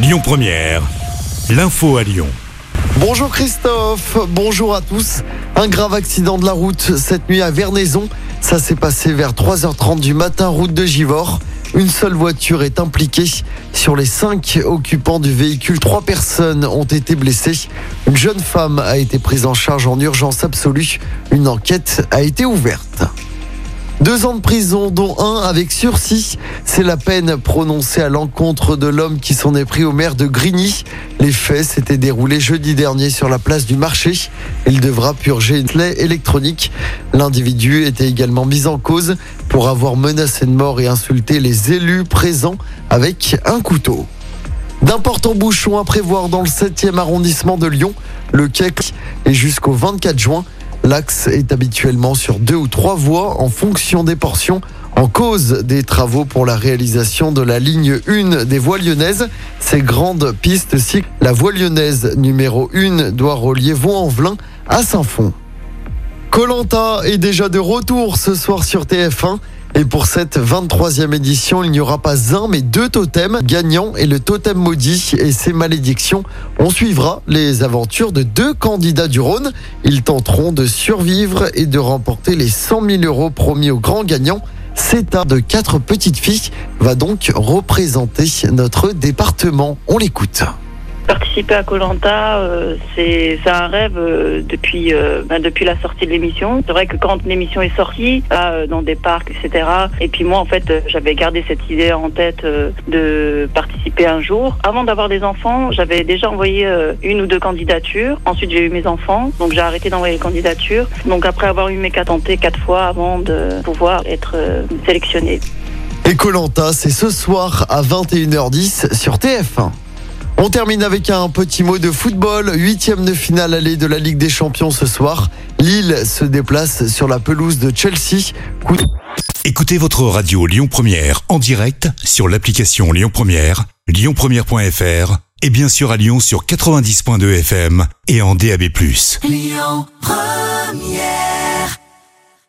Lyon Première, l'info à Lyon. Bonjour Christophe, bonjour à tous. Un grave accident de la route cette nuit à Vernaison. Ça s'est passé vers 3h30 du matin, route de Givors. Une seule voiture est impliquée. Sur les cinq occupants du véhicule, trois personnes ont été blessées. Une jeune femme a été prise en charge en urgence absolue. Une enquête a été ouverte. Deux ans de prison, dont un avec sursis. C'est la peine prononcée à l'encontre de l'homme qui s'en est pris au maire de Grigny. Les faits s'étaient déroulés jeudi dernier sur la place du marché. Il devra purger une clé électronique. L'individu était également mis en cause pour avoir menacé de mort et insulté les élus présents avec un couteau. D'importants bouchons à prévoir dans le 7e arrondissement de Lyon. Le quai est jusqu'au 24 juin. L'axe est habituellement sur deux ou trois voies en fonction des portions. En cause des travaux pour la réalisation de la ligne 1 des voies lyonnaises, ces grandes pistes cycles, la voie lyonnaise numéro 1 doit relier Vaux-en-Velin à Saint-Fond. Colanta est déjà de retour ce soir sur TF1. Et pour cette 23e édition, il n'y aura pas un mais deux totems gagnants et le totem maudit et ses malédictions. On suivra les aventures de deux candidats du Rhône. Ils tenteront de survivre et de remporter les 100 000 euros promis aux grands gagnants. CETA de quatre petites filles va donc représenter notre département. On l'écoute. Participer à Colanta, euh, c'est un rêve euh, depuis euh, ben, depuis la sortie de l'émission. C'est vrai que quand l'émission est sortie, euh, dans des parcs, etc. Et puis moi, en fait, j'avais gardé cette idée en tête de participer un jour. Avant d'avoir des enfants, j'avais déjà envoyé une ou deux candidatures. Ensuite, j'ai eu mes enfants, donc j'ai arrêté d'envoyer les candidatures. Donc après avoir eu mes cas tentés quatre fois avant de pouvoir être sélectionnée. Et Colanta, c'est ce soir à 21h10 sur TF1. On termine avec un petit mot de football. Huitième de finale allée de la Ligue des Champions ce soir. Lille se déplace sur la pelouse de Chelsea. Coup de- Écoutez votre radio Lyon Première en direct sur l'application Lyon Première, lyonpremière.fr et bien sûr à Lyon sur 90.2 FM et en DAB+.